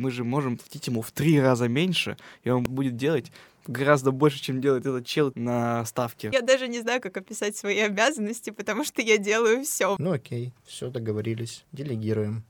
мы же можем платить ему в три раза меньше, и он будет делать гораздо больше, чем делает этот чел на ставке. Я даже не знаю, как описать свои обязанности, потому что я делаю все. Ну окей, все договорились, делегируем.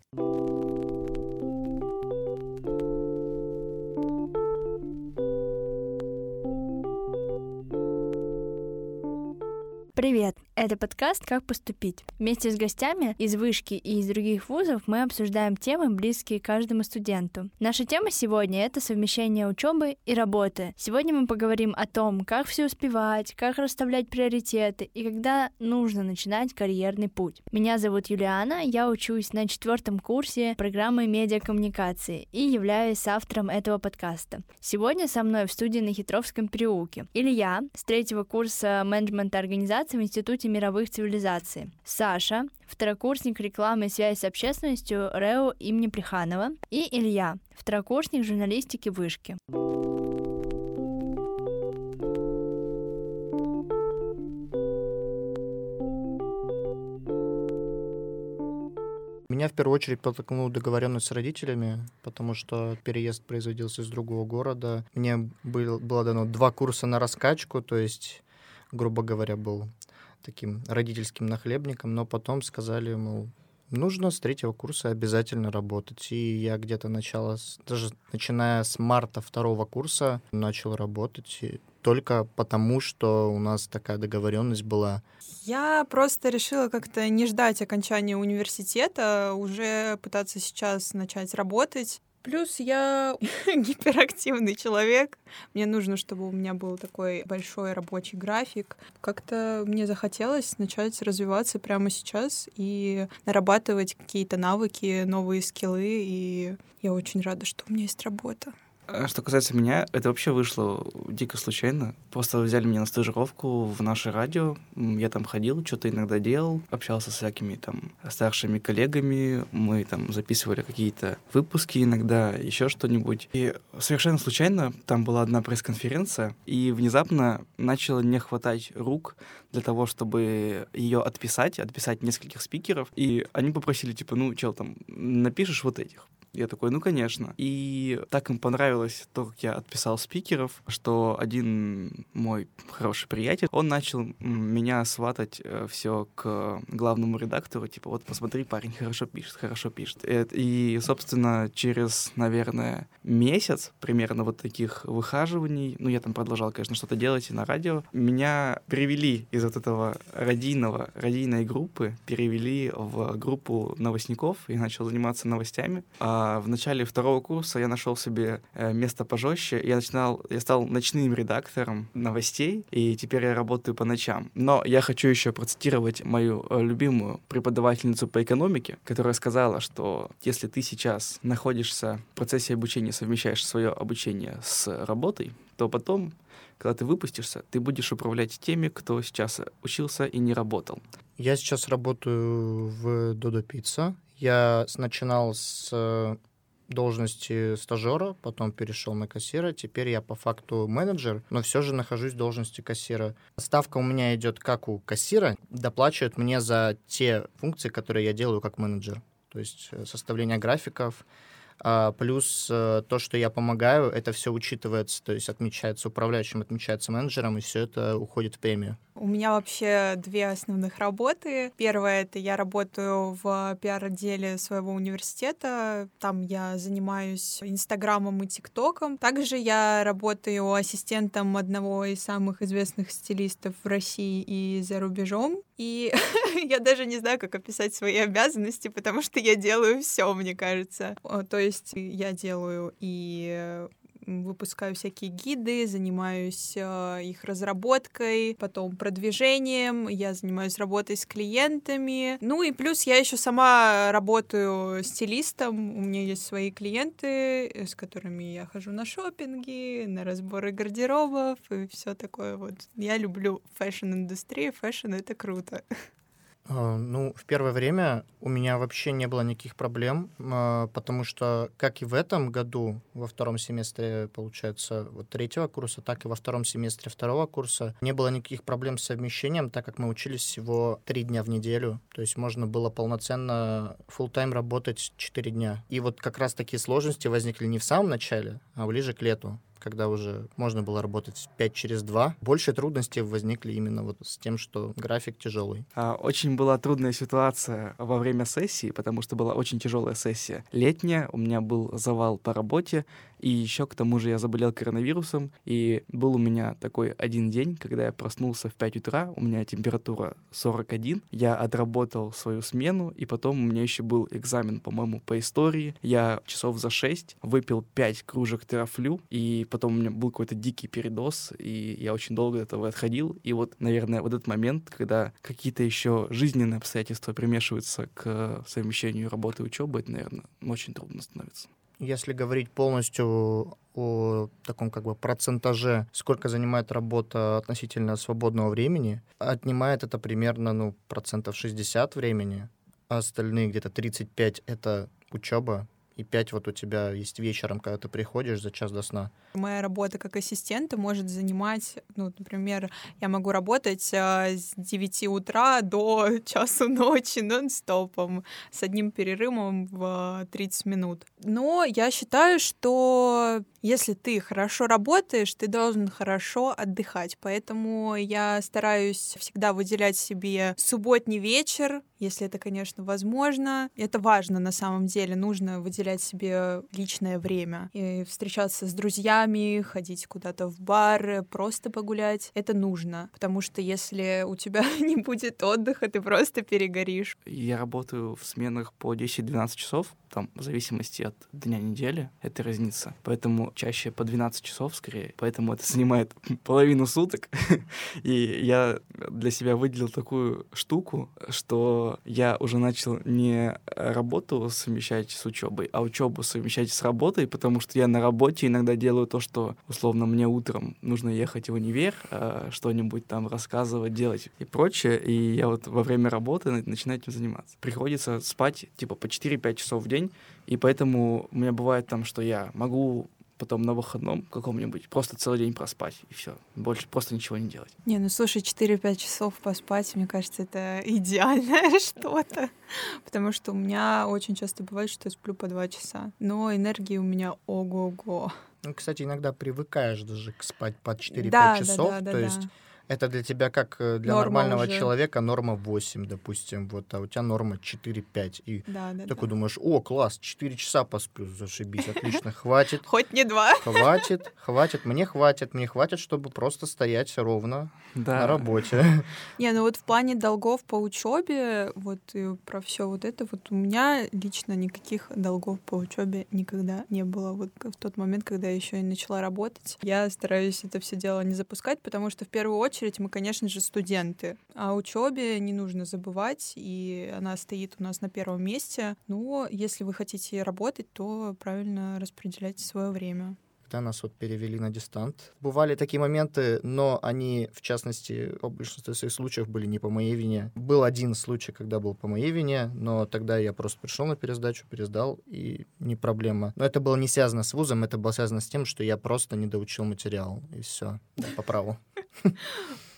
Привет! Это подкаст «Как поступить». Вместе с гостями из вышки и из других вузов мы обсуждаем темы, близкие каждому студенту. Наша тема сегодня — это совмещение учебы и работы. Сегодня мы поговорим о том, как все успевать, как расставлять приоритеты и когда нужно начинать карьерный путь. Меня зовут Юлиана, я учусь на четвертом курсе программы медиакоммуникации и являюсь автором этого подкаста. Сегодня со мной в студии на Хитровском переулке Илья с третьего курса менеджмента организации в Институте мировых цивилизаций. Саша, второкурсник рекламы и связи с общественностью РЭО имени Плеханова. И Илья, второкурсник журналистики Вышки. Меня в первую очередь подтолкнула договоренность с родителями, потому что переезд производился из другого города. Мне был, было дано два курса на раскачку, то есть грубо говоря, был таким родительским нахлебником, но потом сказали, мол, нужно с третьего курса обязательно работать. И я где-то начала, даже начиная с марта второго курса, начал работать. Только потому, что у нас такая договоренность была. Я просто решила как-то не ждать окончания университета, уже пытаться сейчас начать работать. Плюс я гиперактивный человек. Мне нужно, чтобы у меня был такой большой рабочий график. Как-то мне захотелось начать развиваться прямо сейчас и нарабатывать какие-то навыки, новые скиллы. И я очень рада, что у меня есть работа. А что касается меня, это вообще вышло дико случайно. Просто взяли меня на стажировку в наше радио. Я там ходил, что-то иногда делал, общался с всякими там старшими коллегами. Мы там записывали какие-то выпуски иногда, еще что-нибудь. И совершенно случайно там была одна пресс-конференция, и внезапно начало не хватать рук для того, чтобы ее отписать, отписать нескольких спикеров. И они попросили, типа, ну, чел, там, напишешь вот этих. Я такой, ну, конечно. И так им понравилось то, как я отписал спикеров, что один мой хороший приятель, он начал меня сватать э, все к главному редактору, типа, вот посмотри, парень хорошо пишет, хорошо пишет. И, собственно, через, наверное, месяц примерно вот таких выхаживаний, ну, я там продолжал, конечно, что-то делать и на радио, меня перевели из вот этого радийного, радийной группы, перевели в группу новостников и начал заниматься новостями. А в начале второго курса я нашел себе э, место пожестче. Я начинал, я стал ночным редактором новостей, и теперь я работаю по ночам. Но я хочу еще процитировать мою э, любимую преподавательницу по экономике, которая сказала, что если ты сейчас находишься в процессе обучения, совмещаешь свое обучение с работой, то потом когда ты выпустишься, ты будешь управлять теми, кто сейчас учился и не работал. Я сейчас работаю в Додо Пицца. Я начинал с э, должности стажера, потом перешел на кассира, теперь я по факту менеджер, но все же нахожусь в должности кассира. Ставка у меня идет как у кассира, доплачивают мне за те функции, которые я делаю как менеджер. То есть э, составление графиков, а, плюс э, то, что я помогаю, это все учитывается, то есть отмечается управляющим, отмечается менеджером, и все это уходит в премию. У меня вообще две основных работы. Первая — это я работаю в пиар-отделе своего университета. Там я занимаюсь Инстаграмом и ТикТоком. Также я работаю ассистентом одного из самых известных стилистов в России и за рубежом. И я даже не знаю, как описать свои обязанности, потому что я делаю все, мне кажется. То есть я делаю и выпускаю всякие гиды, занимаюсь э, их разработкой, потом продвижением, я занимаюсь работой с клиентами. Ну и плюс я еще сама работаю стилистом, у меня есть свои клиенты, э, с которыми я хожу на шопинги, на разборы гардеробов и все такое вот. Я люблю фэшн-индустрию, фэшн — это круто. А, ну, в первое время у меня вообще не было никаких проблем, а, потому что как и в этом году, во втором семестре, получается, вот третьего курса, так и во втором семестре второго курса не было никаких проблем с совмещением, так как мы учились всего три дня в неделю. То есть можно было полноценно full тайм работать четыре дня. И вот как раз такие сложности возникли не в самом начале, а ближе к лету когда уже можно было работать 5 через 2, больше трудностей возникли именно вот с тем, что график тяжелый. А, очень была трудная ситуация во время сессии, потому что была очень тяжелая сессия. Летняя, у меня был завал по работе, и еще к тому же я заболел коронавирусом, и был у меня такой один день, когда я проснулся в 5 утра, у меня температура 41, я отработал свою смену, и потом у меня еще был экзамен, по-моему, по истории. Я часов за 6 выпил 5 кружек терафлю, и потом у меня был какой-то дикий передоз, и я очень долго от этого отходил. И вот, наверное, вот этот момент, когда какие-то еще жизненные обстоятельства примешиваются к совмещению работы и учебы, это, наверное, очень трудно становится. Если говорить полностью о таком как бы процентаже, сколько занимает работа относительно свободного времени, отнимает это примерно ну, процентов 60 времени, а остальные где-то 35 — это учеба, и 5 вот у тебя есть вечером, когда ты приходишь за час до сна. Моя работа как ассистента может занимать, ну, например, я могу работать а, с 9 утра до часу ночи нон-стопом с одним перерывом в 30 минут. Но я считаю, что если ты хорошо работаешь, ты должен хорошо отдыхать. Поэтому я стараюсь всегда выделять себе субботний вечер, если это, конечно, возможно. Это важно на самом деле. Нужно выделять себе личное время и встречаться с друзьями, ходить куда-то в бар, просто погулять. Это нужно, потому что если у тебя не будет отдыха, ты просто перегоришь. Я работаю в сменах по 10-12 часов, там, в зависимости от дня недели, это разница. Поэтому чаще по 12 часов скорее. Поэтому это занимает половину суток. И я для себя выделил такую штуку, что я уже начал не работу совмещать с учебой, а учебу совмещать с работой, потому что я на работе иногда делаю то, что, условно, мне утром нужно ехать в универ, а, что-нибудь там рассказывать, делать и прочее. И я вот во время работы начинаю этим заниматься. Приходится спать типа по 4-5 часов в день, день, и поэтому у меня бывает там, что я могу потом на выходном каком-нибудь просто целый день проспать, и все. Больше просто ничего не делать. Не, ну слушай, 4-5 часов поспать, мне кажется, это идеальное что-то. Потому что у меня очень часто бывает, что я сплю по 2 часа. Но энергии у меня ого-го. Ну, кстати, иногда привыкаешь даже к спать по 4-5 да, часов. Да, да, то да, есть да это для тебя как э, для норма нормального уже. человека норма 8, допустим, вот, а у тебя норма 4-5. И да, да, такой да. думаешь, о, класс, 4 часа посплю, зашибись, отлично, хватит. Хоть не 2. Хватит, хватит, мне хватит, мне хватит, чтобы просто стоять ровно на работе. Не, ну вот в плане долгов по учебе, вот и про все вот это, вот у меня лично никаких долгов по учебе никогда не было. Вот в тот момент, когда я еще и начала работать, я стараюсь это все дело не запускать, потому что в первую очередь очередь мы, конечно же, студенты. О учебе не нужно забывать, и она стоит у нас на первом месте. Но если вы хотите работать, то правильно распределяйте свое время когда нас вот перевели на дистант. Бывали такие моменты, но они, в частности, в большинстве своих случаев были не по моей вине. Был один случай, когда был по моей вине, но тогда я просто пришел на пересдачу, пересдал, и не проблема. Но это было не связано с вузом, это было связано с тем, что я просто не доучил материал, и все, по праву.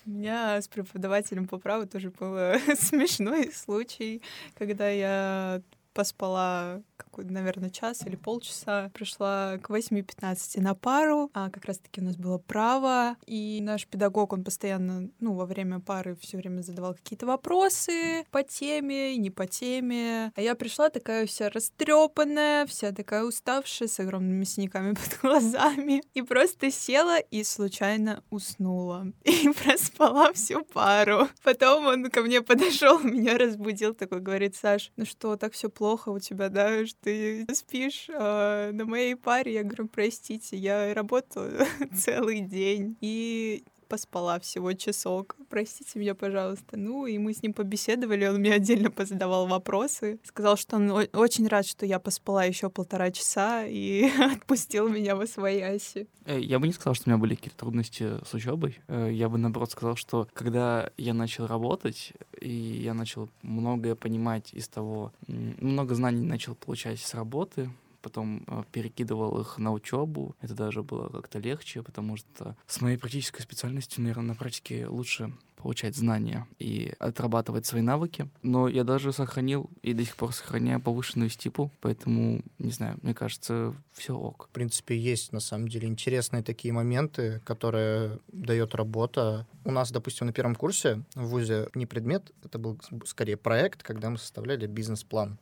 У меня с преподавателем по праву тоже был смешной случай, когда я поспала наверное, час или полчаса. Пришла к 8.15 на пару, а как раз-таки у нас было право, и наш педагог, он постоянно, ну, во время пары все время задавал какие-то вопросы по теме, не по теме. А я пришла такая вся растрепанная, вся такая уставшая, с огромными синяками под глазами, и просто села и случайно уснула. И проспала всю пару. Потом он ко мне подошел, меня разбудил, такой говорит, Саш, ну что, так все плохо у тебя, да, ты спишь э, на моей паре. Я говорю, простите, я работала целый день. И поспала всего часок. Простите меня, пожалуйста. Ну, и мы с ним побеседовали, он мне отдельно позадавал вопросы. Сказал, что он очень рад, что я поспала еще полтора часа и отпустил меня во своей оси. Э, я бы не сказал, что у меня были какие-то трудности с учебой. Э, я бы, наоборот, сказал, что когда я начал работать, и я начал многое понимать из того, много знаний начал получать с работы, потом э, перекидывал их на учебу. Это даже было как-то легче, потому что с моей практической специальностью, наверное, на практике лучше получать знания и отрабатывать свои навыки. Но я даже сохранил и до сих пор сохраняю повышенную стипу, поэтому, не знаю, мне кажется, все ок. В принципе, есть на самом деле интересные такие моменты, которые дает работа. У нас, допустим, на первом курсе в ВУЗе не предмет, это был скорее проект, когда мы составляли бизнес-план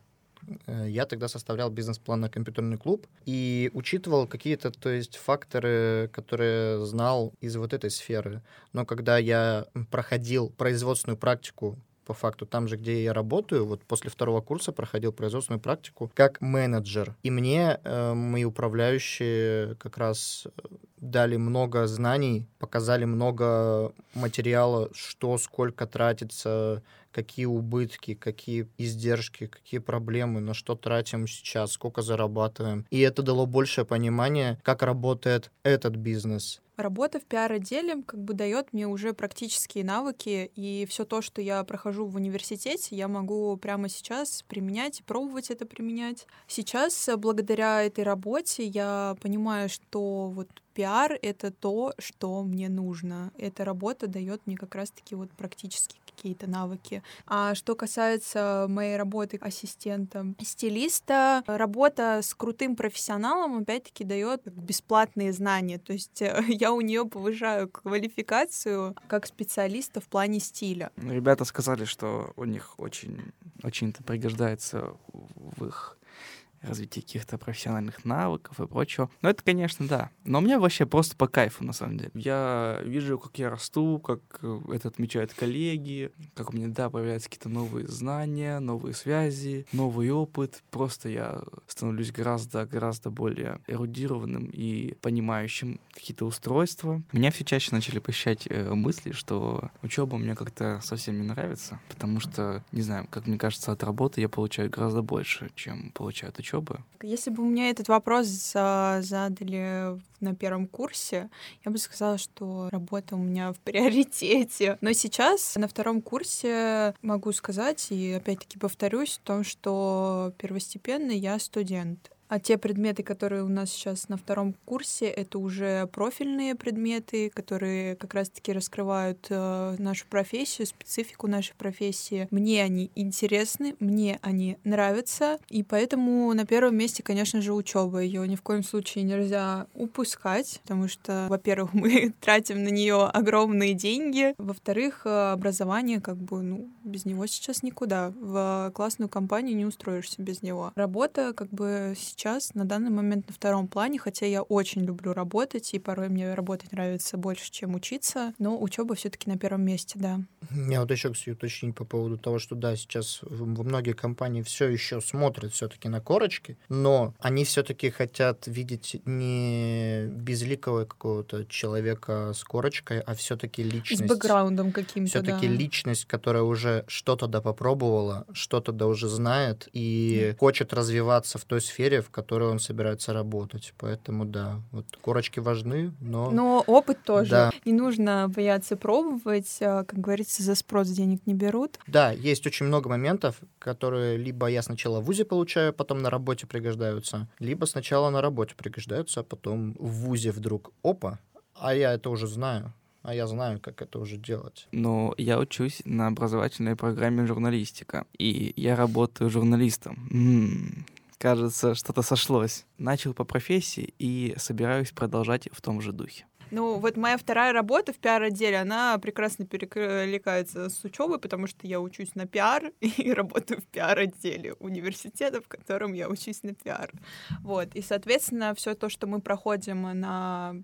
я тогда составлял бизнес-план на компьютерный клуб и учитывал какие-то, то есть, факторы, которые знал из вот этой сферы. Но когда я проходил производственную практику по факту там же, где я работаю, вот после второго курса проходил производственную практику как менеджер. И мне э, мои управляющие как раз э, дали много знаний, показали много материала, что сколько тратится, какие убытки, какие издержки, какие проблемы, на что тратим сейчас, сколько зарабатываем. И это дало большее понимание, как работает этот бизнес. Работа в пиар-отделе как бы дает мне уже практические навыки, и все то, что я прохожу в университете, я могу прямо сейчас применять, пробовать это применять. Сейчас, благодаря этой работе, я понимаю, что вот пиар — это то, что мне нужно. Эта работа дает мне как раз-таки вот практически какие-то навыки. А что касается моей работы ассистентом стилиста, работа с крутым профессионалом, опять-таки, дает бесплатные знания. То есть я у нее повышаю квалификацию как специалиста в плане стиля. Ребята сказали, что у них очень, очень это пригождается в их развитие каких-то профессиональных навыков и прочего. Но это, конечно, да. Но мне вообще просто по кайфу, на самом деле. Я вижу, как я расту, как э, это отмечают коллеги, как у меня, да, появляются какие-то новые знания, новые связи, новый опыт. Просто я становлюсь гораздо-гораздо более эрудированным и понимающим какие-то устройства. Меня все чаще начали посещать э, мысли, что учеба мне как-то совсем не нравится, потому что, не знаю, как мне кажется, от работы я получаю гораздо больше, чем получают учеба учебы? Если бы мне этот вопрос задали на первом курсе, я бы сказала, что работа у меня в приоритете. Но сейчас на втором курсе могу сказать, и опять-таки повторюсь, в том, что первостепенно я студент. А те предметы, которые у нас сейчас на втором курсе, это уже профильные предметы, которые как раз-таки раскрывают э, нашу профессию, специфику нашей профессии. Мне они интересны, мне они нравятся, и поэтому на первом месте, конечно же, учеба. Ее ни в коем случае нельзя упускать, потому что, во-первых, мы тратим на нее огромные деньги, во-вторых, э, образование как бы, ну, без него сейчас никуда. В классную компанию не устроишься без него. Работа как бы сейчас на данный момент на втором плане, хотя я очень люблю работать, и порой мне работать нравится больше, чем учиться, но учеба все-таки на первом месте, да. Я вот еще, кстати, уточнить по поводу того, что да, сейчас во многие компании все еще смотрят все-таки на корочки, но они все-таки хотят видеть не безликого какого-то человека с корочкой, а все-таки личность. С бэкграундом каким-то, Все-таки да. личность, которая уже что-то да попробовала, что-то да уже знает и mm. хочет развиваться в той сфере, в в которой он собирается работать. Поэтому да, вот корочки важны, но... Но опыт тоже. Да. Не нужно бояться пробовать. А, как говорится, за спрос денег не берут. Да, есть очень много моментов, которые либо я сначала в ВУЗе получаю, потом на работе пригождаются, либо сначала на работе пригождаются, а потом в ВУЗе вдруг опа, а я это уже знаю а я знаю, как это уже делать. Но я учусь на образовательной программе журналистика, и я работаю журналистом. М-м, кажется, что-то сошлось. Начал по профессии и собираюсь продолжать в том же духе. Ну, вот моя вторая работа в пиар-отделе, она прекрасно перекликается с учебой, потому что я учусь на пиар и работаю в пиар-отделе университета, в котором я учусь на пиар. Вот. И, соответственно, все то, что мы проходим на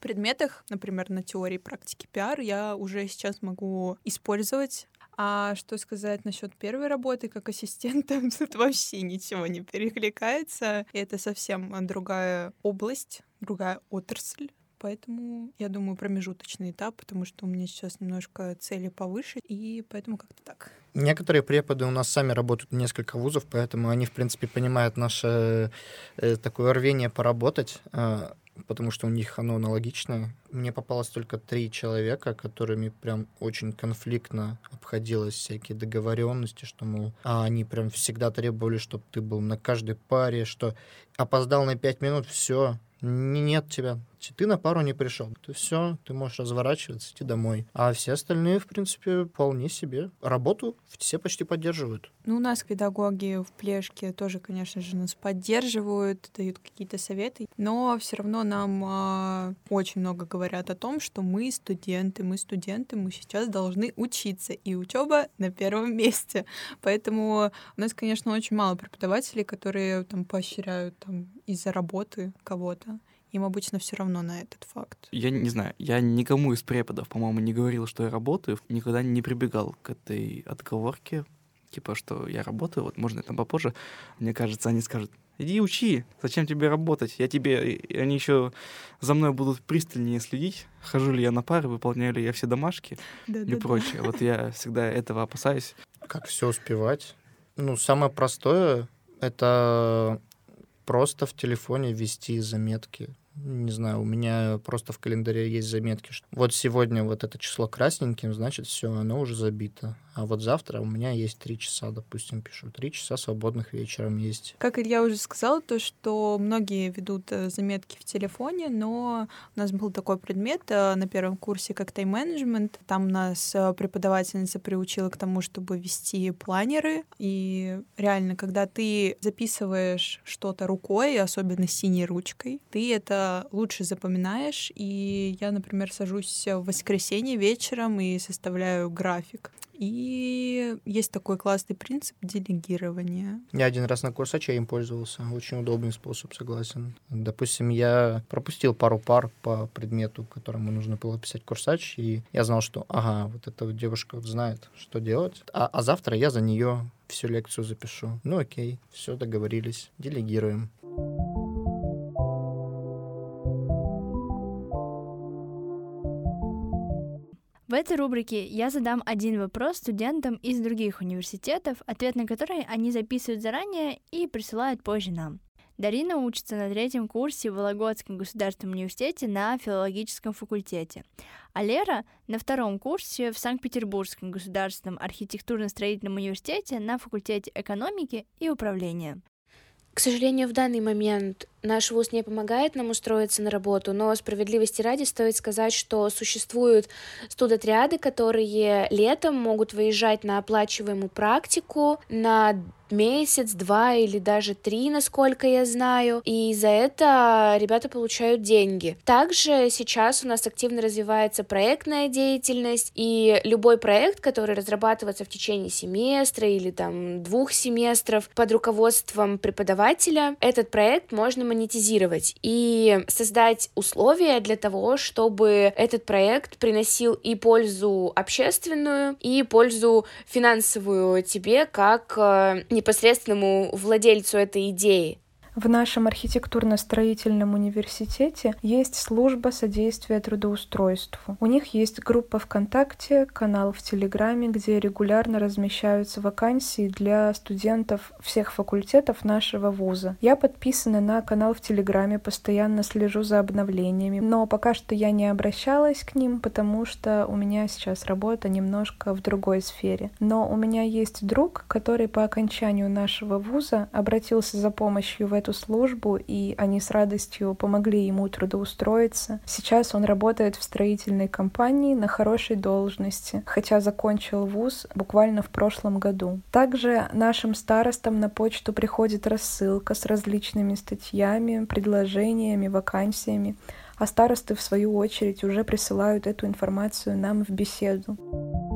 предметах, например, на теории практики пиар, я уже сейчас могу использовать а что сказать насчет первой работы как ассистента? Тут вообще ничего не перекликается. Это совсем другая область, другая отрасль Поэтому, я думаю, промежуточный этап, потому что у меня сейчас немножко цели повыше, и поэтому как-то так. Некоторые преподы у нас сами работают в несколько вузов, поэтому они, в принципе, понимают наше э, такое рвение поработать. Э, потому что у них оно аналогичное. Мне попалось только три человека, которыми прям очень конфликтно обходилось всякие договоренности, что, мол, а они прям всегда требовали, чтобы ты был на каждой паре, что опоздал на пять минут, все, нет тебя, ты на пару не пришел. То все, ты можешь разворачиваться, идти домой. А все остальные, в принципе, вполне себе. Работу все почти поддерживают. Ну, у нас педагоги в плешке тоже, конечно же, нас поддерживают, дают какие-то советы, но все равно нам э, очень много говорят о том, что мы студенты, мы студенты, мы сейчас должны учиться, и учеба на первом месте. Поэтому у нас, конечно, очень мало преподавателей, которые там поощряют там из-за работы кого-то им обычно все равно на этот факт. Я не знаю, я никому из преподов, по-моему, не говорил, что я работаю, никогда не прибегал к этой отговорке, типа, что я работаю, вот можно там попозже. Мне кажется, они скажут, иди учи, зачем тебе работать? Я тебе, и они еще за мной будут пристальнее следить, хожу ли я на пары, выполняю ли я все домашки да, и да, прочее. Да. Вот я всегда этого опасаюсь. Как все успевать? Ну, самое простое — это просто в телефоне вести заметки не знаю, у меня просто в календаре есть заметки, что вот сегодня вот это число красненьким, значит, все, оно уже забито. А вот завтра у меня есть три часа, допустим, пишу. Три часа свободных вечером есть. Как Илья уже сказал, то, что многие ведут э, заметки в телефоне, но у нас был такой предмет э, на первом курсе, как тайм-менеджмент. Там нас э, преподавательница приучила к тому, чтобы вести планеры. И реально, когда ты записываешь что-то рукой, особенно синей ручкой, ты это лучше запоминаешь. И я, например, сажусь в воскресенье вечером и составляю график. И есть такой классный принцип делегирования. Я один раз на курсаче им пользовался. Очень удобный способ, согласен. Допустим, я пропустил пару пар по предмету, которому нужно было писать курсач, и я знал, что, ага, вот эта вот девушка знает, что делать, а, а завтра я за нее всю лекцию запишу. Ну окей, все договорились, делегируем. В этой рубрике я задам один вопрос студентам из других университетов, ответ на который они записывают заранее и присылают позже нам. Дарина учится на третьем курсе в Вологодском государственном университете на филологическом факультете, а Лера на втором курсе в Санкт-Петербургском государственном архитектурно-строительном университете на факультете экономики и управления. К сожалению, в данный момент наш вуз не помогает нам устроиться на работу, но справедливости ради стоит сказать, что существуют студотряды, которые летом могут выезжать на оплачиваемую практику, на месяц, два или даже три, насколько я знаю, и за это ребята получают деньги. Также сейчас у нас активно развивается проектная деятельность, и любой проект, который разрабатывается в течение семестра или там двух семестров под руководством преподавателя, этот проект можно монетизировать и создать условия для того, чтобы этот проект приносил и пользу общественную, и пользу финансовую тебе, как э, непосредственному владельцу этой идеи. В нашем архитектурно-строительном университете есть служба содействия трудоустройству. У них есть группа ВКонтакте, канал в Телеграме, где регулярно размещаются вакансии для студентов всех факультетов нашего вуза. Я подписана на канал в Телеграме, постоянно слежу за обновлениями, но пока что я не обращалась к ним, потому что у меня сейчас работа немножко в другой сфере. Но у меня есть друг, который по окончанию нашего вуза обратился за помощью в эту эту службу, и они с радостью помогли ему трудоустроиться. Сейчас он работает в строительной компании на хорошей должности, хотя закончил вуз буквально в прошлом году. Также нашим старостам на почту приходит рассылка с различными статьями, предложениями, вакансиями, а старосты, в свою очередь, уже присылают эту информацию нам в беседу.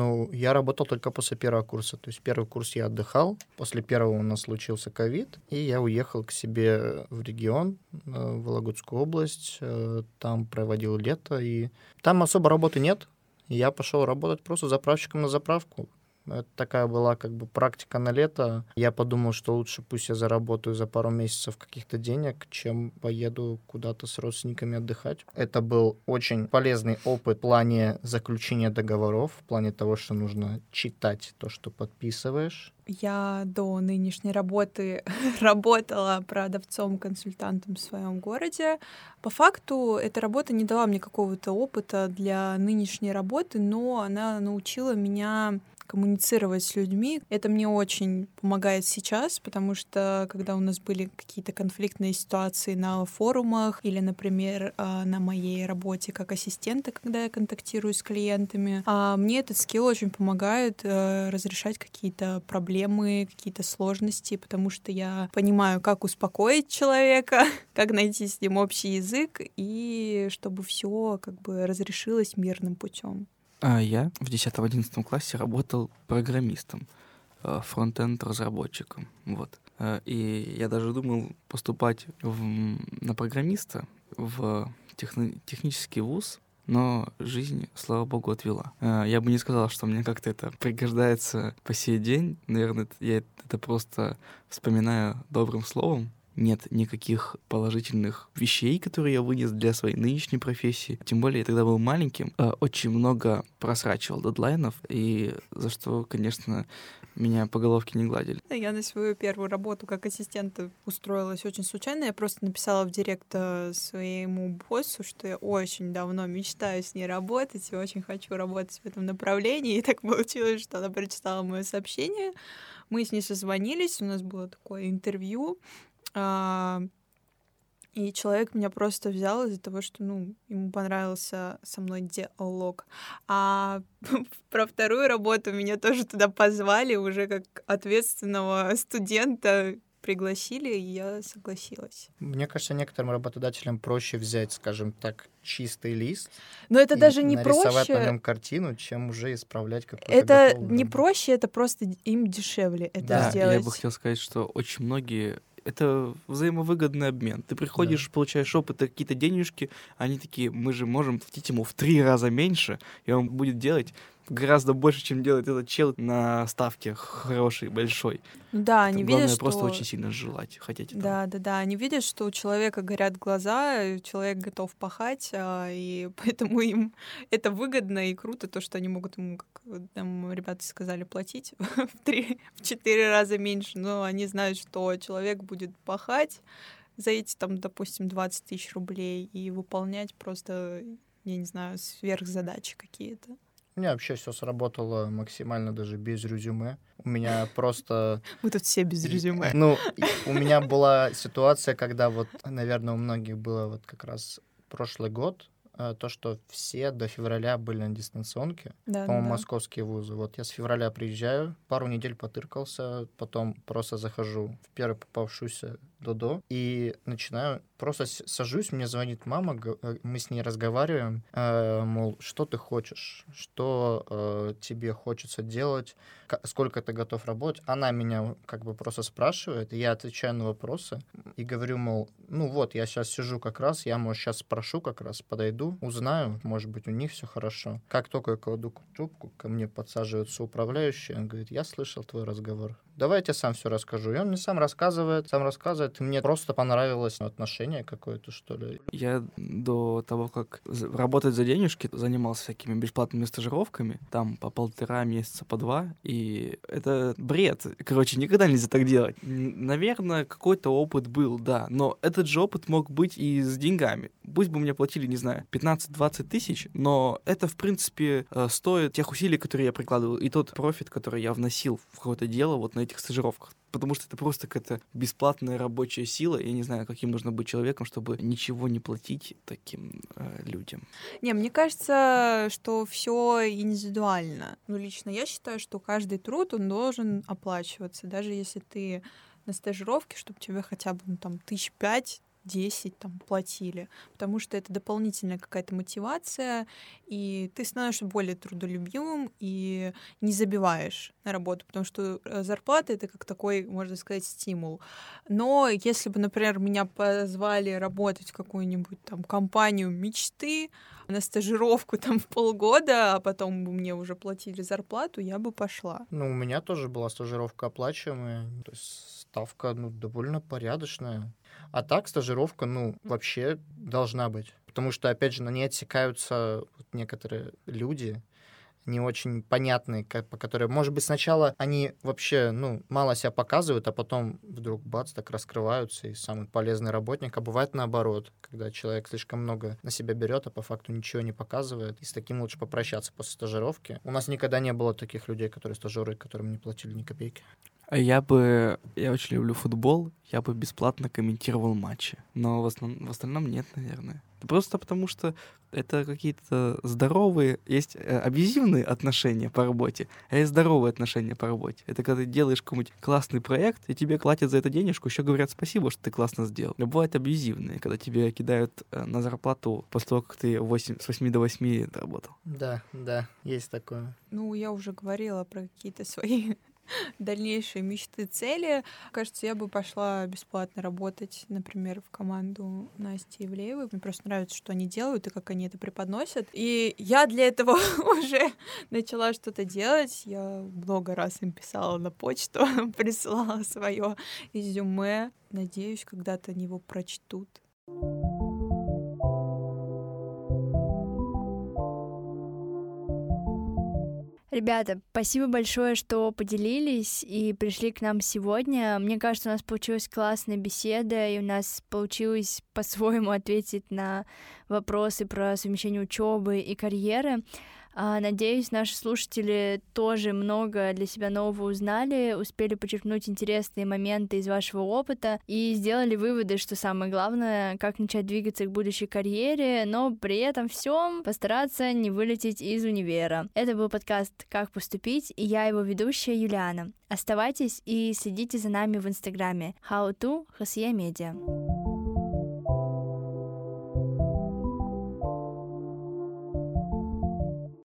Ну, я работал только после первого курса. То есть первый курс я отдыхал, после первого у нас случился ковид, и я уехал к себе в регион, э, в Вологодскую область, э, там проводил лето, и там особо работы нет. Я пошел работать просто заправщиком на заправку. Это такая была как бы практика на лето. Я подумал, что лучше пусть я заработаю за пару месяцев каких-то денег, чем поеду куда-то с родственниками отдыхать. Это был очень полезный опыт в плане заключения договоров, в плане того, что нужно читать то, что подписываешь. Я до нынешней работы работала продавцом-консультантом в своем городе. По факту эта работа не дала мне какого-то опыта для нынешней работы, но она научила меня коммуницировать с людьми. Это мне очень помогает сейчас, потому что когда у нас были какие-то конфликтные ситуации на форумах или, например, а, на моей работе как ассистента, когда я контактирую с клиентами, а, мне этот скилл очень помогает э, разрешать какие-то проблемы, какие-то сложности, потому что я понимаю, как успокоить человека, как найти с ним общий язык и чтобы все как бы разрешилось мирным путем. А я в 10-11 классе работал программистом, э, фронтенд разработчиком. Вот. Э, и я даже думал поступать в, на программиста в техно, технический вуз, но жизнь, слава богу, отвела. Э, я бы не сказал, что мне как-то это пригождается по сей день. Наверное, я это просто вспоминаю добрым словом, нет никаких положительных вещей, которые я вынес для своей нынешней профессии. Тем более, я тогда был маленьким, э, очень много просрачивал дедлайнов, и за что, конечно, меня по головке не гладили. Я на свою первую работу как ассистент устроилась очень случайно. Я просто написала в директ э, своему боссу, что я очень давно мечтаю с ней работать и очень хочу работать в этом направлении. И так получилось, что она прочитала мое сообщение. Мы с ней созвонились, у нас было такое интервью. А, и человек меня просто взял из-за того, что, ну, ему понравился со мной диалог. А про вторую работу меня тоже туда позвали уже как ответственного студента пригласили, и я согласилась. Мне кажется, некоторым работодателям проще взять, скажем так, чистый лист. Но это даже не нарисовать проще. на нем картину, чем уже исправлять какую-то Это готовую не проще, это просто им дешевле это Да, сделать. я бы хотел сказать, что очень многие это взаимовыгодный обмен. Ты приходишь, получаешь опыт, какие-то денежки, они такие, мы же можем платить ему в три раза меньше, и он будет делать гораздо больше, чем делает этот чел на ставке хороший, большой. Да, они Главное видят, просто что... очень сильно желать, хотеть этого. Да, да, да. Они видят, что у человека горят глаза, человек готов пахать, а, и поэтому им это выгодно и круто, то, что они могут ему, как там ребята сказали, платить в три, в четыре раза меньше, но они знают, что человек будет пахать за эти, там, допустим, 20 тысяч рублей и выполнять просто, я не знаю, сверхзадачи какие-то. У меня вообще все сработало максимально даже без резюме. У меня просто... Мы тут все без резюме. Ну, у меня была ситуация, когда вот, наверное, у многих было вот как раз прошлый год, э, то, что все до февраля были на дистанционке, Да, по-моему, да. московские вузы. Вот я с февраля приезжаю, пару недель потыркался, потом просто захожу в первую попавшуюся Додо и начинаю, просто сажусь, мне звонит мама, э, мы с ней разговариваем, э, мол, что ты хочешь, что э, тебе хочется делать, сколько ты готов работать. Она меня как бы просто спрашивает, я отвечаю на вопросы и говорю, мол, ну вот, я сейчас сижу как раз, я, может, сейчас спрошу как раз, подойду, узнаю, может быть, у них все хорошо. Как только я кладу трубку, ко мне подсаживается управляющий, он говорит, я слышал твой разговор. Давай я тебе сам все расскажу. И он мне сам рассказывает, сам рассказывает. И мне просто понравилось отношение какое-то, что ли. Я до того, как работать за денежки, занимался всякими бесплатными стажировками, там по полтора месяца, по два, и это бред. Короче, никогда нельзя так делать. Наверное, какой-то опыт был, да, но этот же опыт мог быть и с деньгами. Пусть бы мне платили, не знаю, 15-20 тысяч, но это, в принципе, э, стоит тех усилий, которые я прикладывал, и тот профит, который я вносил в какое-то дело вот на этих стажировках. Потому что это просто какая-то бесплатная рабочая сила. Я не знаю, каким нужно быть человеком, чтобы ничего не платить таким э, людям. Не, мне кажется, что все индивидуально. Ну, лично я считаю, что каждый труд, он должен оплачиваться. Даже если ты на стажировке, чтобы тебе хотя бы ну, там тысяч пять 10 там платили, потому что это дополнительная какая-то мотивация, и ты становишься более трудолюбивым и не забиваешь на работу, потому что э, зарплата это как такой, можно сказать, стимул. Но если бы, например, меня позвали работать в какую-нибудь там компанию мечты на стажировку там в полгода, а потом бы мне уже платили зарплату, я бы пошла. Ну, у меня тоже была стажировка оплачиваемая, то есть ставка, ну, довольно порядочная. А так стажировка, ну, вообще должна быть. Потому что, опять же, на ней отсекаются некоторые люди, не очень понятные, по которым, может быть, сначала они вообще, ну, мало себя показывают, а потом вдруг, бац, так раскрываются, и самый полезный работник. А бывает наоборот, когда человек слишком много на себя берет, а по факту ничего не показывает, и с таким лучше попрощаться после стажировки. У нас никогда не было таких людей, которые стажеры, которым не платили ни копейки. А я бы... Я очень люблю футбол, я бы бесплатно комментировал матчи. Но в, основ... в остальном нет, наверное. Просто потому что это какие-то здоровые, есть э, абьюзивные отношения по работе, а есть здоровые отношения по работе. Это когда ты делаешь какой-нибудь классный проект, и тебе платят за это денежку, еще говорят спасибо, что ты классно сделал. Но бывают абьюзивные, когда тебе кидают э, на зарплату после того, как ты 8, с 8 до 8 работал. Да, да, есть такое. Ну, я уже говорила про какие-то свои дальнейшие мечты, цели. Кажется, я бы пошла бесплатно работать, например, в команду Насти Ивлеевой. Мне просто нравится, что они делают и как они это преподносят. И я для этого уже начала что-то делать. Я много раз им писала на почту, присылала свое изюме. Надеюсь, когда-то они его прочтут. Ребята, спасибо большое, что поделились и пришли к нам сегодня. Мне кажется, у нас получилась классная беседа, и у нас получилось по-своему ответить на вопросы про совмещение учебы и карьеры. А, надеюсь, наши слушатели тоже много для себя нового узнали, успели почерпнуть интересные моменты из вашего опыта и сделали выводы, что самое главное, как начать двигаться к будущей карьере, но при этом всем постараться не вылететь из универа. Это был подкаст «Как поступить» и я его ведущая Юлиана. Оставайтесь и следите за нами в инстаграме how to Media.